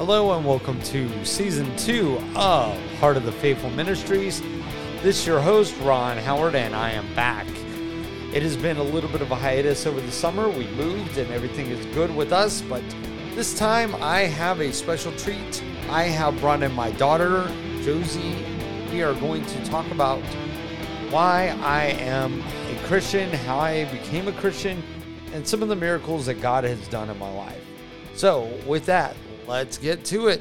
Hello and welcome to season two of Heart of the Faithful Ministries. This is your host, Ron Howard, and I am back. It has been a little bit of a hiatus over the summer. We moved and everything is good with us, but this time I have a special treat. I have brought in my daughter, Josie. We are going to talk about why I am a Christian, how I became a Christian, and some of the miracles that God has done in my life. So, with that, let's get to it.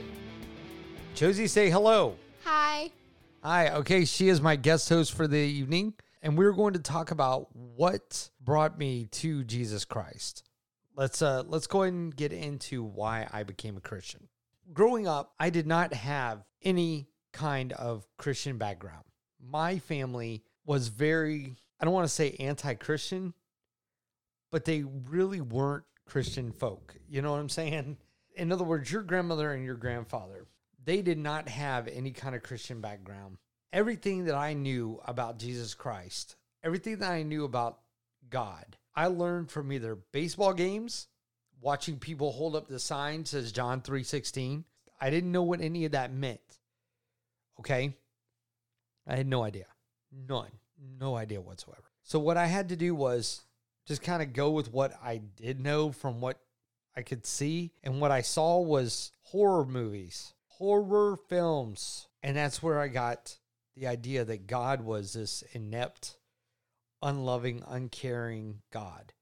Josie, say hello. Hi. Hi. Okay, she is my guest host for the evening, and we're going to talk about what brought me to Jesus Christ. Let's uh let's go ahead and get into why I became a Christian. Growing up, I did not have any kind of Christian background. My family was very I don't want to say anti-Christian, but they really weren't Christian folk. You know what I'm saying? In other words, your grandmother and your grandfather, they did not have any kind of Christian background. Everything that I knew about Jesus Christ, everything that I knew about God, I learned from either baseball games, watching people hold up the sign says John 3:16. I didn't know what any of that meant. Okay? I had no idea. None. No idea whatsoever. So what I had to do was just kind of go with what I did know from what I could see. And what I saw was horror movies, horror films. And that's where I got the idea that God was this inept, unloving, uncaring God.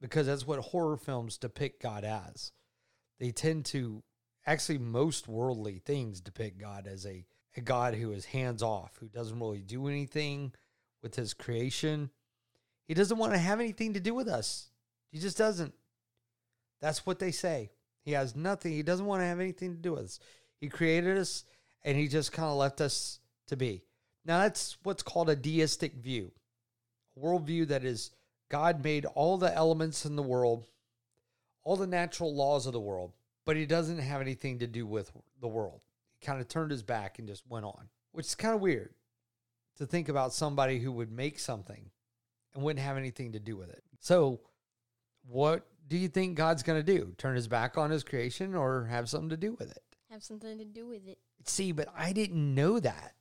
Because that's what horror films depict God as. They tend to, actually, most worldly things depict God as a, a God who is hands off, who doesn't really do anything with his creation. He doesn't want to have anything to do with us. He just doesn't. That's what they say. He has nothing. He doesn't want to have anything to do with us. He created us and he just kind of left us to be. Now, that's what's called a deistic view, a worldview that is God made all the elements in the world, all the natural laws of the world, but he doesn't have anything to do with the world. He kind of turned his back and just went on, which is kind of weird to think about somebody who would make something and wouldn't have anything to do with it. So, what do you think God's going to do? Turn his back on his creation or have something to do with it? Have something to do with it. See, but I didn't know that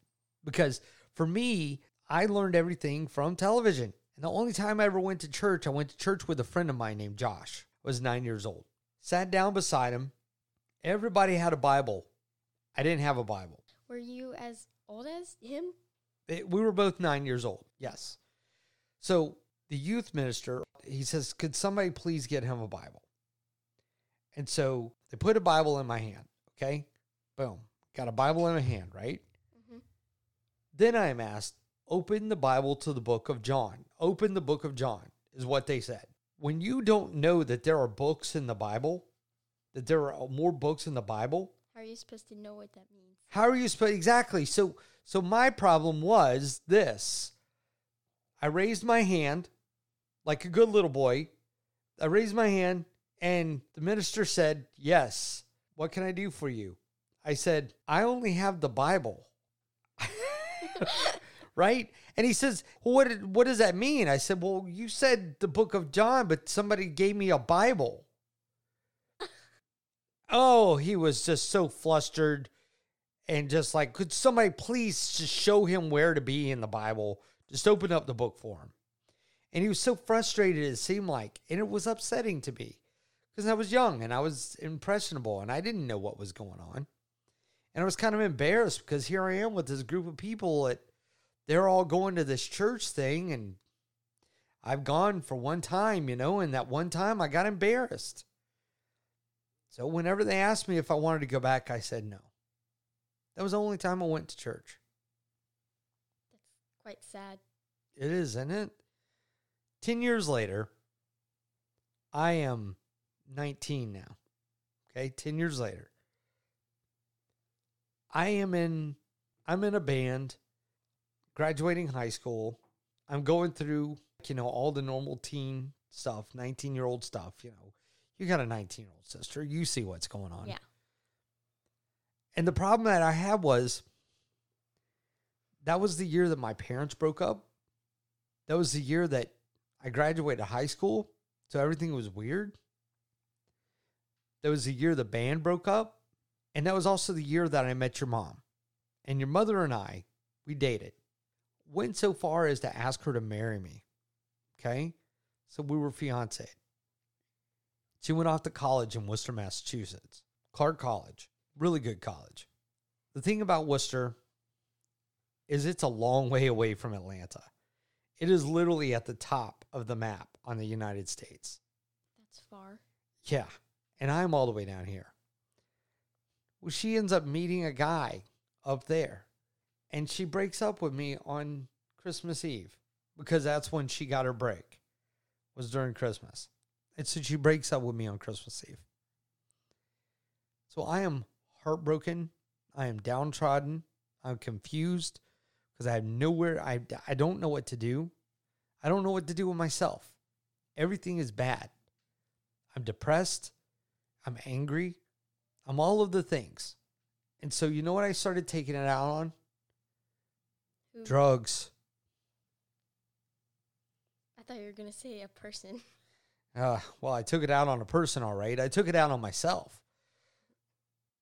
because for me, I learned everything from television. And the only time I ever went to church, I went to church with a friend of mine named Josh. I was nine years old. Sat down beside him. Everybody had a Bible. I didn't have a Bible. Were you as old as him? It- we were both nine years old. Yes. So the youth minister, he says, Could somebody please get him a Bible? And so they put a Bible in my hand. Okay. Boom. Got a Bible in my hand, right? Mhm. Then I am asked, Open the Bible to the book of John. Open the book of John, is what they said. When you don't know that there are books in the Bible, that there are more books in the Bible, How are you supposed to know what that means? how are you supposed exactly? So so my problem was this. I raised my hand like a good little boy. I raised my hand and the minister said, "Yes. What can I do for you?" I said, "I only have the Bible." right? And he says, well, "What did- what does that mean?" I said, "Well, you said the book of John, but somebody gave me a Bible." oh, he was just so flustered and just like, could somebody please just show him where to be in the Bible? Just open up the book for him. And he was so frustrated, it seemed like, and it was upsetting to me because I was young and I was impressionable and I didn't know what was going on. And I was kind of embarrassed because here I am with this group of people that they're all going to this church thing and I've gone for one time, you know, and that one time I got embarrassed. So whenever they asked me if I wanted to go back, I said no. That was the only time I went to church. That's quite sad. It is, isn't it? 10 years later, I am 19 now. Okay, 10 years later. I am in I'm in a band, graduating high school. I'm going through, you know, all the normal teen stuff, 19-year-old stuff, you know. You got a 19-year-old sister, you see what's going on. Yeah. And the problem that I had was that was the year that my parents broke up. That was the year that I graduated high school. So everything was weird. That was the year the band broke up. And that was also the year that I met your mom. And your mother and I, we dated. Went so far as to ask her to marry me. Okay? So we were fiancé. She went off to college in Worcester, Massachusetts. Clark College. Really good college. The thing about Worcester is it's a long way away from Atlanta. It is literally at the top of the map on the United States. That's far. Yeah. And I'm all the way down here. Well, she ends up meeting a guy up there. And she breaks up with me on Christmas Eve because that's when she got her break. Was during Christmas. And so she breaks up with me on Christmas Eve. So I am heartbroken. I am downtrodden. I'm confused because I have nowhere. I, I don't know what to do. I don't know what to do with myself. Everything is bad. I'm depressed. I'm angry. I'm all of the things. And so, you know what I started taking it out on? Who? Drugs. I thought you were gonna say a person. Uh, well, I took it out on a person, all right. I took it out on myself.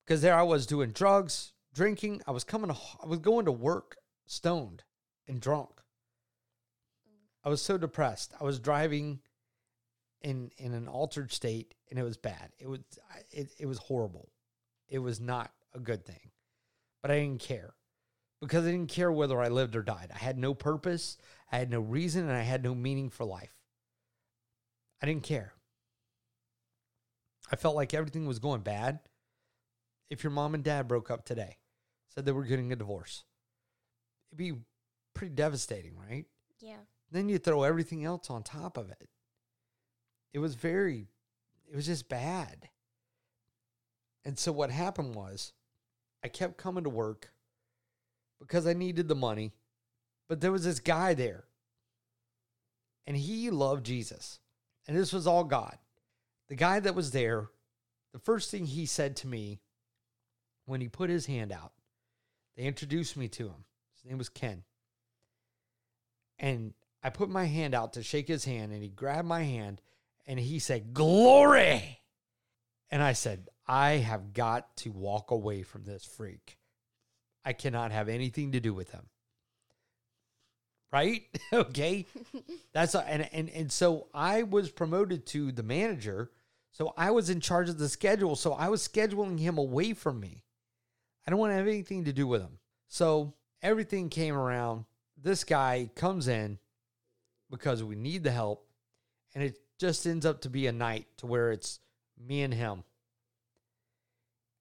Because there I was doing drugs, drinking. I was coming, to, I was going to work stoned and drunk. I was so depressed. I was driving in in an altered state, and it was bad. It was it, it was horrible. It was not a good thing, but I didn't care because I didn't care whether I lived or died. I had no purpose. I had no reason, and I had no meaning for life. I didn't care. I felt like everything was going bad. If your mom and dad broke up today, said they were getting a divorce, it'd be pretty devastating, right? Yeah. Then you throw everything else on top of it. It was very, it was just bad. And so what happened was I kept coming to work because I needed the money, but there was this guy there and he loved Jesus. And this was all God. The guy that was there, the first thing he said to me when he put his hand out, they introduced me to him. His name was Ken. And I put my hand out to shake his hand, and he grabbed my hand and he said, Glory. And I said, I have got to walk away from this freak. I cannot have anything to do with him. Right? okay. That's a, and, and and so I was promoted to the manager. So I was in charge of the schedule. So I was scheduling him away from me. I don't want to have anything to do with him. So everything came around. This guy comes in because we need the help. And it just ends up to be a night to where it's me and him.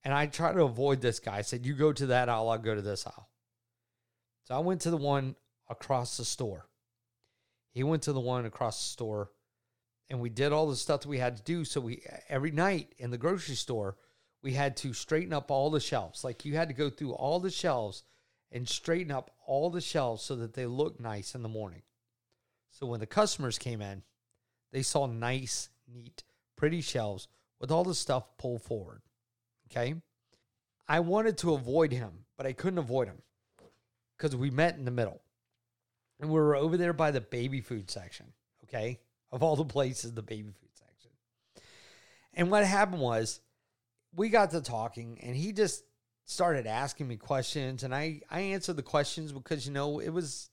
And I try to avoid this guy. I said, You go to that aisle, I'll go to this aisle. So I went to the one across the store. He went to the one across the store and we did all the stuff that we had to do. So we every night in the grocery store, we had to straighten up all the shelves. Like you had to go through all the shelves and straighten up all the shelves so that they look nice in the morning. So when the customers came in, they saw nice, neat, pretty shelves with all the stuff pulled forward. Okay. I wanted to avoid him, but I couldn't avoid him because we met in the middle. And we were over there by the baby food section. Okay. Of all the places, the baby food section. And what happened was we got to talking and he just started asking me questions and I, I answered the questions because, you know, it was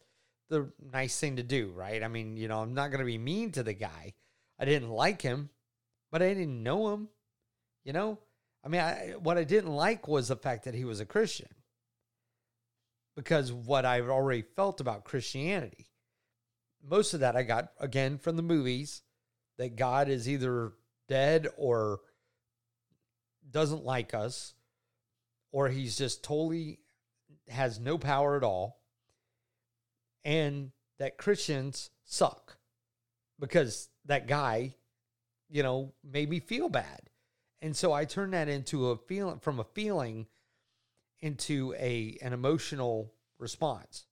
the nice thing to do, right? I mean, you know, I'm not going to be mean to the guy. I didn't like him, but I didn't know him, you know? I mean, I, what I didn't like was the fact that he was a Christian because what I've already felt about Christianity. Most of that I got, again, from the movies that God is either dead or doesn't like us, or he's just totally has no power at all, and that Christians suck because that guy, you know, made me feel bad. And so I turned that into a feeling from a feeling into a an emotional response.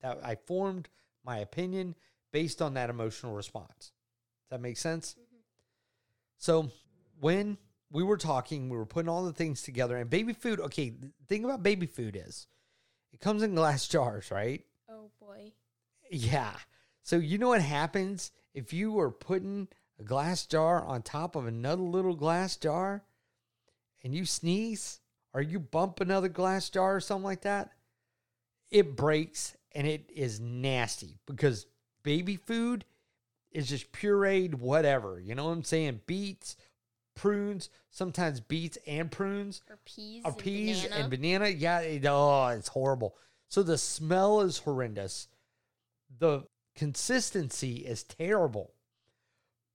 That I formed my opinion based on that emotional response. Does that make sense? Mm-hmm. So when we were talking, we were putting all the things together, and baby food. Okay, the thing about baby food is it comes in glass jars, right? Oh boy. Yeah. So you know what happens if you are putting a glass jar on top of another little glass jar and you sneeze or you bump another glass jar or something like that, it breaks and it is nasty because baby food is just pureed whatever. You know what I'm saying? Beets, prunes, sometimes beets and prunes, Or peas. or and peas banana. and banana. Yeah, it, oh, it's horrible. So the smell is horrendous. The consistency is terrible.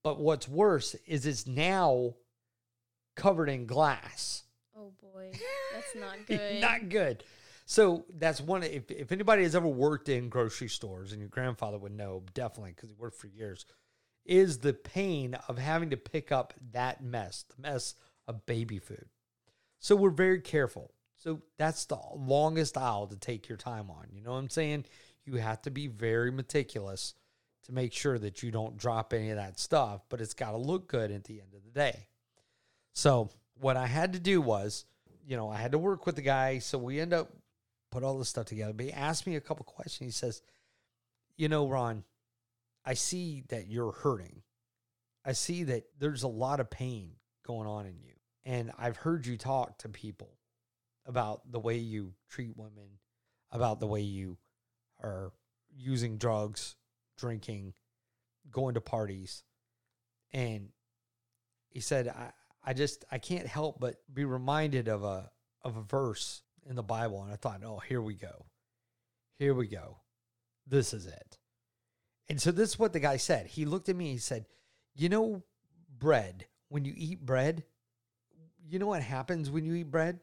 But what's worse is it's now covered in glass. Oh boy, that's not good. Not good. So that's one. If if anybody has ever worked in grocery stores, and your grandfather would know definitely because he worked for years, is the pain of having to pick up that mess, the mess of baby food. So we're very careful. So that's the longest aisle to take your time on. You know what I'm saying? You have to be very meticulous to make sure that you don't drop any of that stuff, but it's got to look good at the end of the day. So what I had to do was, you know, I had to work with the guy. So we end up put all this stuff together. But he asked me a couple questions. He says, "You know, Ron, I see that you're hurting. I see that there's a lot of pain going on in you, and I've heard you talk to people about the way you treat women, about the way you are using drugs, drinking, going to parties, and." he said I, I just I can't help but be reminded of a of a verse in the Bible and I thought, "Oh, here we go. Here we go. This is it." And so this is what the guy said. He looked at me he said, "You know bread, when you eat bread, you know what happens when you eat bread?"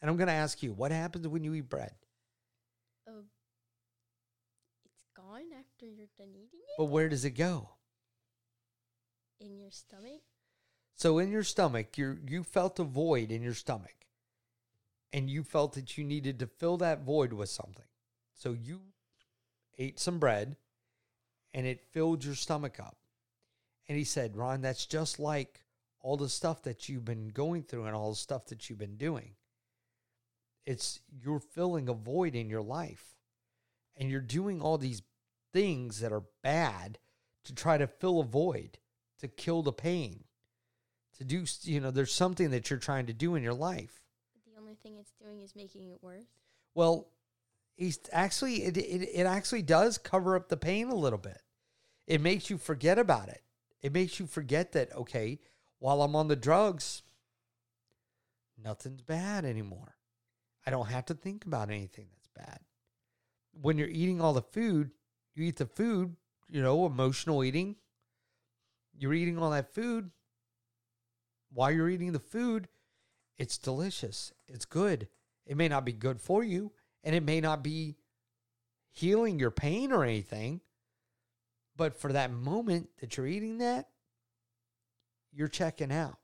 And I'm going to ask you, what happens when you eat bread? Oh, it's gone after you're done eating it But where does it go? in your stomach. So in your stomach, you you felt a void in your stomach. And you felt that you needed to fill that void with something. So you ate some bread and it filled your stomach up. And he said, "Ron, that's just like all the stuff that you've been going through and all the stuff that you've been doing. It's you're filling a void in your life. And you're doing all these things that are bad to try to fill a void, to kill the pain." to do you know there's something that you're trying to do in your life But the only thing it's doing is making it worse. well he's actually it, it, it actually does cover up the pain a little bit. It makes you forget about it. It makes you forget that okay while i'm on the drugs nothing's bad anymore. I don't have to think about anything that's bad. When you're eating all the food you eat the food you know emotional eating. You're eating all that food. While you're eating the food, it's delicious. It's good. It may not be good for you, and it may not be healing your pain or anything. But for that moment that you're eating that, you're checking out,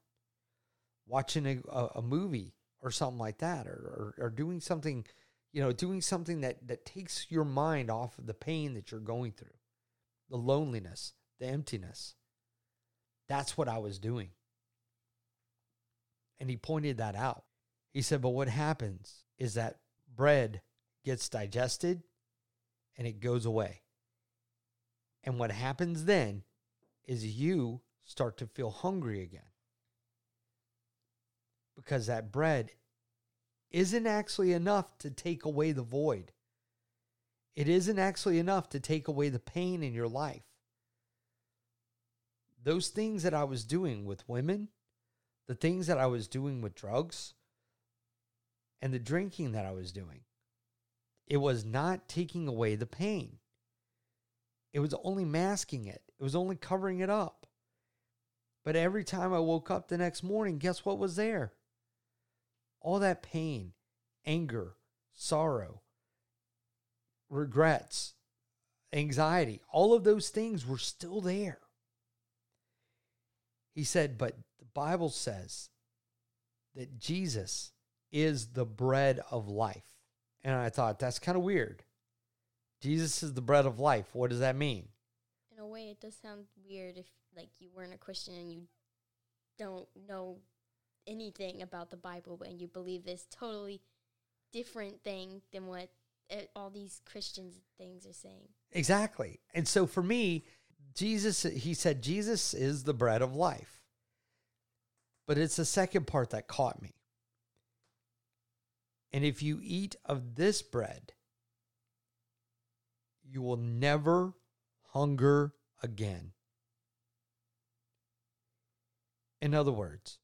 watching a, a, movie or something like that, or, or, or doing something, you know, doing something that, that takes your mind off of the pain that you're going through, the loneliness, the emptiness. That's what I was doing. And he pointed that out. He said, But what happens is that bread gets digested and it goes away. And what happens then is you start to feel hungry again. Because that bread isn't actually enough to take away the void. It isn't actually enough to take away the pain in your life. Those things that I was doing with women, the things that I was doing with drugs, and the drinking that I was doing, it was not taking away the pain. It was only masking it, it was only covering it up. But every time I woke up the next morning, guess what was there? All that pain, anger, sorrow, regrets, anxiety, all of those things were still there. He said, but the Bible says that Jesus is the bread of life. And I thought, that's kind of weird. Jesus is the bread of life. What does that mean? In a way, it does sound weird if like you weren't a Christian and you don't know anything about the Bible, and you believe this totally different thing than what uh, all these Christians things are saying. Exactly. And so for me, Jesus, he said, Jesus is the bread of life. But it's the second part that caught me. And if you eat of this bread, you will never hunger again. In other words,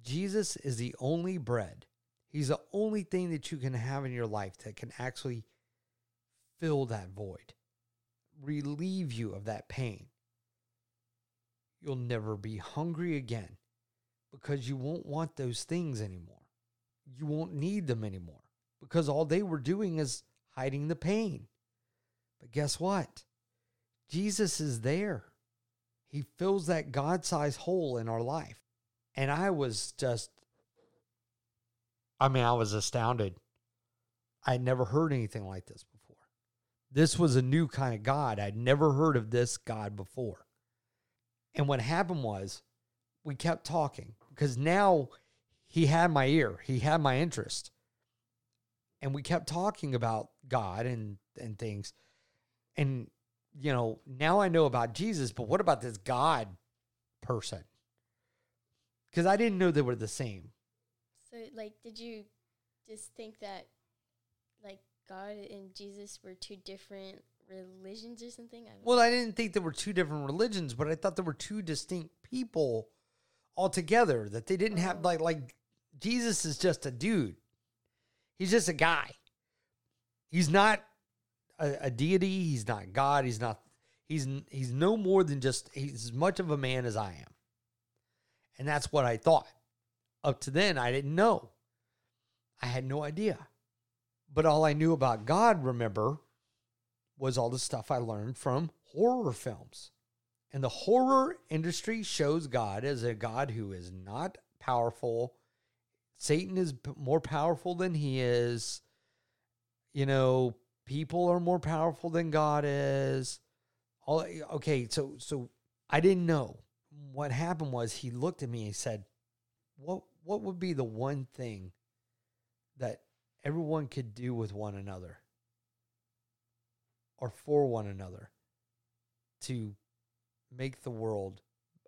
Jesus is the only bread. He's the only thing that you can have in your life that can actually fill that void, relieve you of that pain. You'll never be hungry again because you won't want those things anymore. You won't need them anymore because all they were doing is hiding the pain. But guess what? Jesus is there. He fills that God sized hole in our life. And I was just, I mean, I was astounded. I had never heard anything like this before. This was a new kind of God. I'd never heard of this God before. And what happened was we kept talking because now he had my ear, he had my interest. And we kept talking about God and, and things. And, you know, now I know about Jesus, but what about this God person? Because I didn't know they were the same. So, like, did you just think that, like, God and Jesus were two different religions or something? I well, I didn't think there were two different religions, but I thought there were two distinct people altogether. That they didn't have Oh. like like Jesus is just a dude. He's just a guy. He's not a, a deity. He's not God. He's not. He's he's no more than just. He's as much of a man as I am. And that's what I thought. Up to then, I didn't know. I had no idea. But all I knew about God, remember, was all the stuff I learned from horror films. And the horror industry shows God as a God who is not powerful. Satan is more powerful than he is. You know, people are more powerful than God is. All okay, so so I didn't know. What happened was he looked at me and said, "What what would be the one thing that everyone could do with one another or for one another to make the world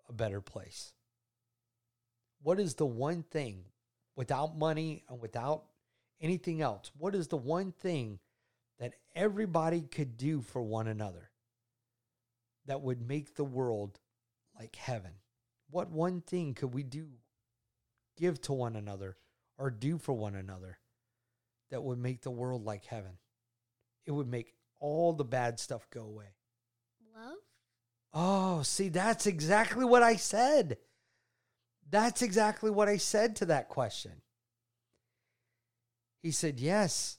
a better place? What is the one thing without money and without anything else? What is the one thing that everybody could do for one another that would make the world like heaven? What one thing could we do, give to one another, or do for one another that would make the world like heaven? It would make all the bad stuff go away. love. Oh, see, that's exactly what I said. That's exactly what I said to that question. He said, Yes,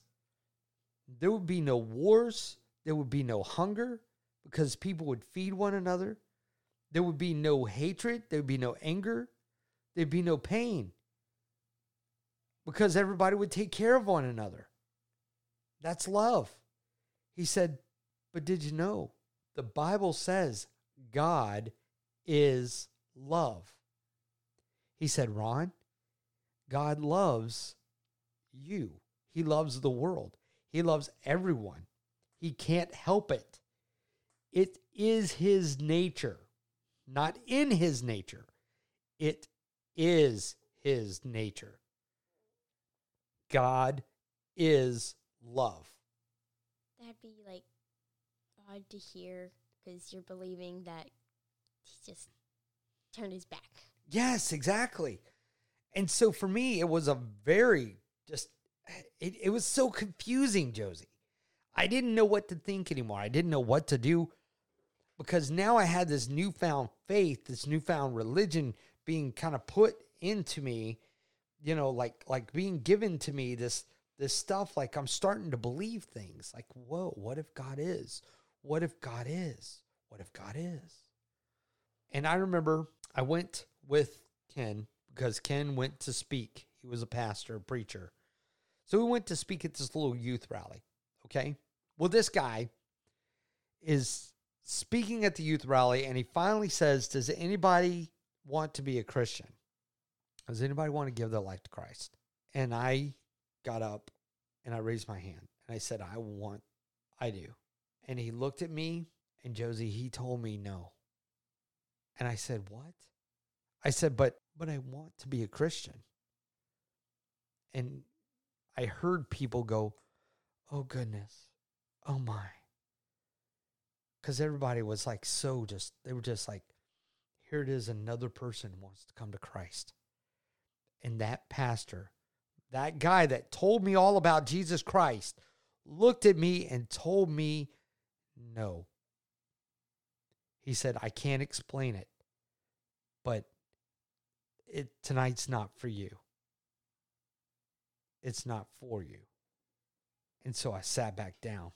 there would be no wars, there would be no hunger because people would feed one another. There would be no hatred, there would be no anger, there'd be no pain because everybody would take care of one another. That's love. He said, But did you know the Bible says God is love? He said, Ron, God loves you. He loves the world. He loves everyone. He can't help it. It is his nature, not in his nature. It is his nature. God is love. That'd be like odd to hear because you're believing that he just turned his back. Yes, exactly. And so for me, it was a very just, it, it was so confusing, Josie. I didn't know what to think anymore. I didn't know what to do because now I had this newfound faith, this newfound religion being kind of put into me, you know, like like being given to me this this stuff like I'm starting to believe things. Like, whoa, what if God is? What if God is? What if God is? And I remember I went with Ken because Ken went to speak. He was a pastor, a preacher. So we went to speak at this little youth rally. Okay. Well, this guy is speaking at the youth rally and he finally says, Does anybody want to be a Christian? Does anybody want to give their life to Christ? And I got up and I raised my hand and I said, I want, I do. And he looked at me and Josie, he told me no. And I said, What? I said, But, but I want to be a Christian. And I heard people go, "Oh goodness. Oh my." Cuz everybody was like so just they were just like here it is another person wants to come to Christ. And that pastor, that guy that told me all about Jesus Christ, looked at me and told me no. He said, I can't explain it, but it tonight's not for you. It's not for you. And so I sat back down.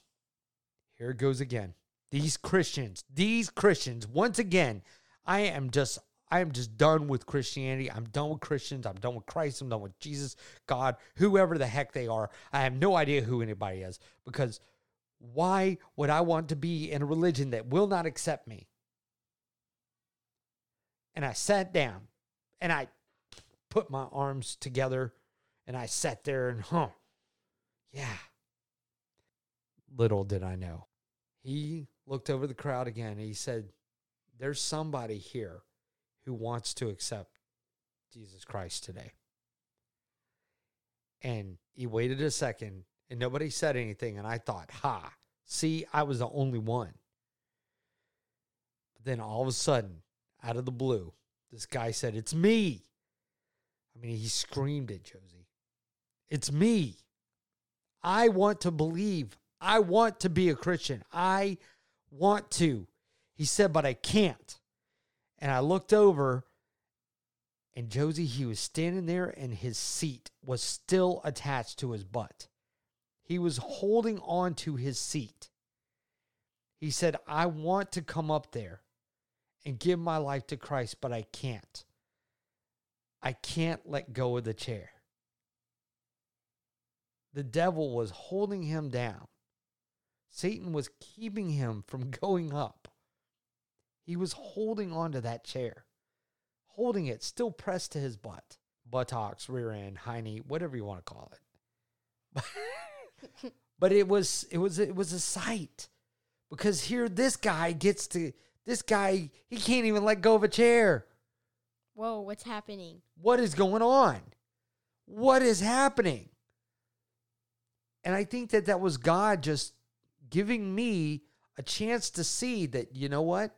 Here it goes again. These Christians, these Christians, once again, I am just I am just done with Christianity. I'm done with Christians. I'm done with Christ. I'm done with Jesus, God, whoever the heck they are. I have no idea who anybody is because why would I want to be in a religion that will not accept me? And I sat down and I put my arms together and I sat there and, huh, yeah. Little did I know. He looked over the crowd again he said, There's somebody here who wants to accept Jesus Christ today. And he waited a second and nobody said anything. And I thought, ha, see, I was the only one. But then all of a sudden, out of the blue, this guy said, It's me. I mean, he screamed it, Josie. It's me. I want to believe. I want to be a Christian. I want to. He said, but I can't. And I looked over, and Josie, he was standing there, and his seat was still attached to his butt. He was holding on to his seat. He said, I want to come up there and give my life to Christ, but I can't. I can't let go of the chair. The devil was holding him down. Satan was keeping him from going up. He was holding onto that chair, holding it still pressed to his butt, buttocks, rear end, hiney, whatever you want to call it. but it was it was it was a sight because here this guy gets to this guy he can't even let go of a chair. Whoa, what's happening? What is going on? What is happening? And I think that that was God just giving me a chance to see that, you know what?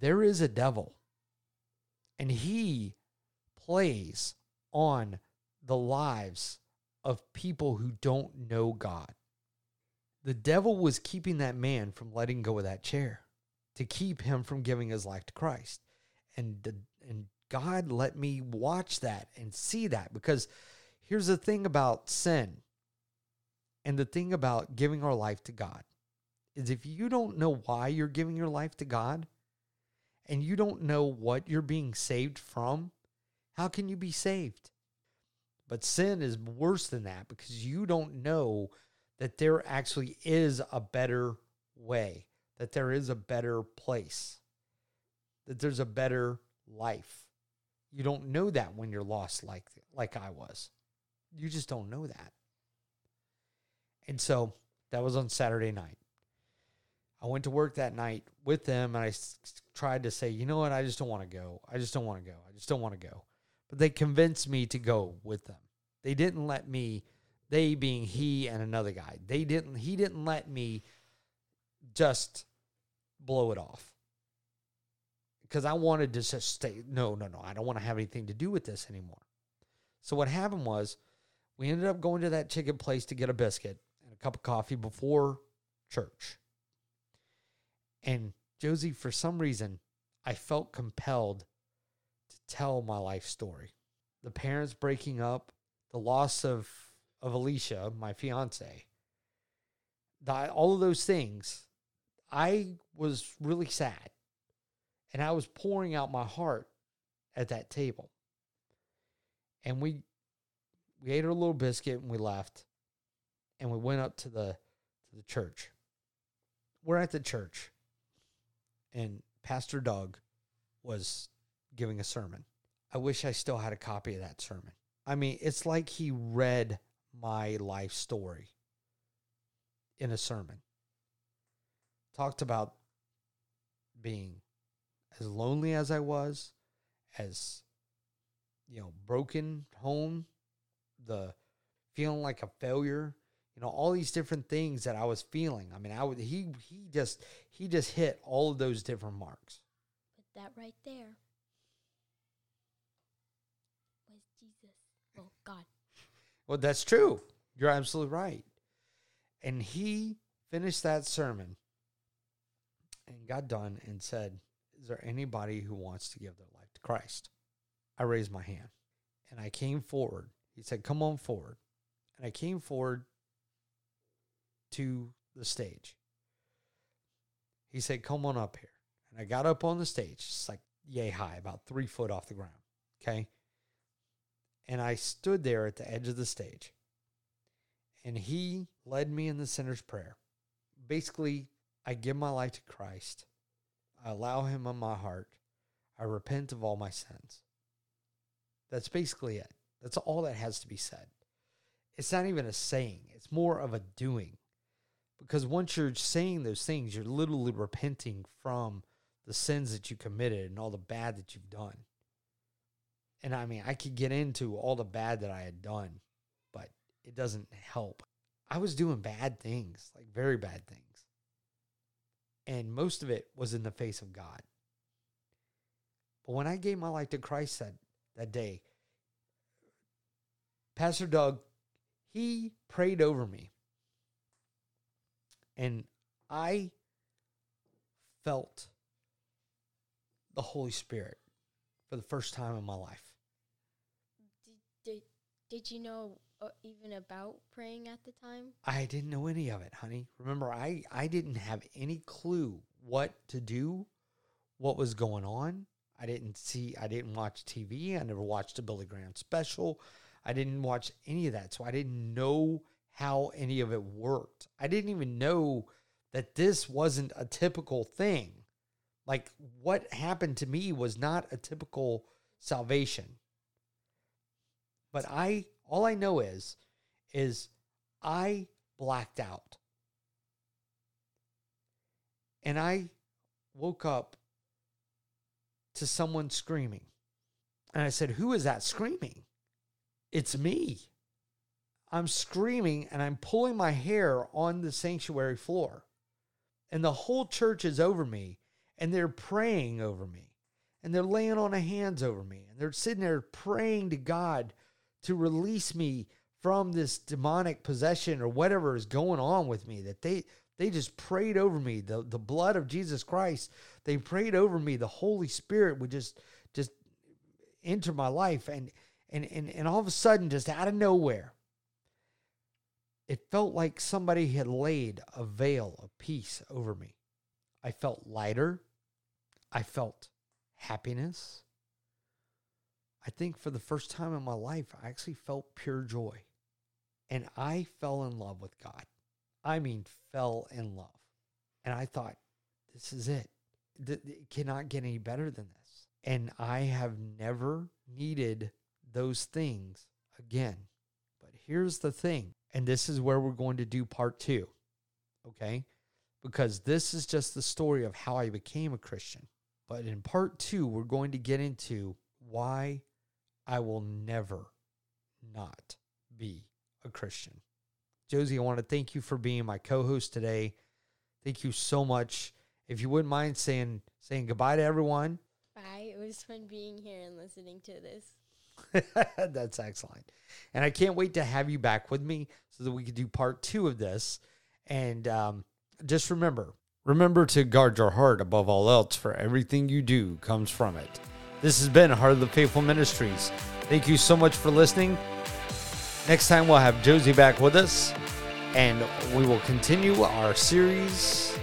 There is a devil, and he plays on the lives of people who don't know God. The devil was keeping that man from letting go of that chair to keep him from giving his life to Christ. And and God let me watch that and see that because here's the thing about sin and the thing about giving our life to God is if you don't know why you're giving your life to God and you don't know what you're being saved from, how can you be saved? But sin is worse than that because you don't know that there actually is a better way, that there is a better place, that there's a better life. You don't know that when you're lost like like I was. You just don't know that. And so that was on Saturday night. I went to work that night with them and I s- tried to say, you know what, I just don't want to go. I just don't want to go. I just don't want to go. But they convinced me to go with them. They didn't let me, they being he and another guy, they didn't, he didn't let me just blow it off. Because I wanted to just stay, no, no, no, I don't want to have anything to do with this anymore. So what happened was we ended up going to that chicken place to get a biscuit and a cup of coffee before church. And Josie, for some reason, I felt compelled to tell my life story. The parents breaking up, the loss of, of Alicia, my fiance, the, all of those things, I was really sad. And I was pouring out my heart at that table. And we we ate our little biscuit and we left. And we went up to the to the church. We're at the church and Pastor Doug was giving a sermon. I wish I still had a copy of that sermon. I mean, it's like he read my life story in a sermon. Talked about being as lonely as I was, as you know, broken home, the feeling like a failure, you know, all these different things that I was feeling. I mean, I would he he just he just hit all of those different marks. But that right there was Jesus. Oh, God. Well, that's true. You're absolutely right. And he finished that sermon and got done and said, Is there anybody who wants to give their life to Christ? I raised my hand and I came forward. He said, Come on forward. And I came forward to the stage. He said, Come on up here. And I got up on the stage, it's like yay high, about three foot off the ground. Okay. And I stood there at the edge of the stage. And he led me in the sinner's prayer. Basically, I give my life to Christ. I allow him in my heart. I repent of all my sins. That's basically it. That's all that has to be said. It's not even a saying, it's more of a doing. Because once you're saying those things, you're literally repenting from the sins that you committed and all the bad that you've done. And I mean, I could get into all the bad that I had done, but it doesn't help. I was doing bad things, like very bad things. And most of it was in the face of God. But when I gave my life to Christ that, that day, Pastor Doug, he prayed over me. And I felt the Holy Spirit for the first time in my life. Did, did, did you know Uh, even about praying at the time? I didn't know any of it, honey. Remember, I, I didn't have any clue what to do, what was going on. I didn't see, I didn't watch TV. I never watched a Billy Graham special. I didn't watch any of that. So I didn't know how any of it worked. I didn't even know that this wasn't a typical thing. Like what happened to me was not a typical salvation. But I all I know is is I blacked out. And I woke up to someone screaming. And I said, "Who is that screaming?" It's me. I'm screaming and I'm pulling my hair on the sanctuary floor. And the whole church is over me and they're praying over me and they're laying on of hands over me and they're sitting there praying to God to release me from this demonic possession or whatever is going on with me that they they just prayed over me. The the blood of Jesus Christ they prayed over me. The holy spirit would just just enter my life. And and and, and all of a sudden just out of nowhere it felt like somebody had laid a veil of peace over me. I felt lighter. I felt happiness i think for the first time in my life i actually felt pure joy and i fell in love with god i mean fell in love and i thought this is it it cannot get any better than this and i have never needed those things again. But here's the thing, and this is where we're going to do part two, okay? Because this is just the story of how I became a Christian. But in part two, we're going to get into why I will never not be a Christian. Josie, I want to thank you for being my co-host today. Thank you so much. If you wouldn't mind saying saying goodbye to everyone. Bye. It was fun being here and listening to this. That's excellent. And I can't wait to have you back with me so that we can do part two of this. And um, just remember, remember to guard your heart above all else, for everything you do comes from it. This has been Heart of the Faithful Ministries. Thank you so much for listening. Next time, we'll have Josie back with us, and we will continue our series.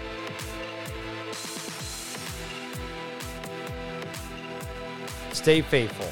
Stay faithful.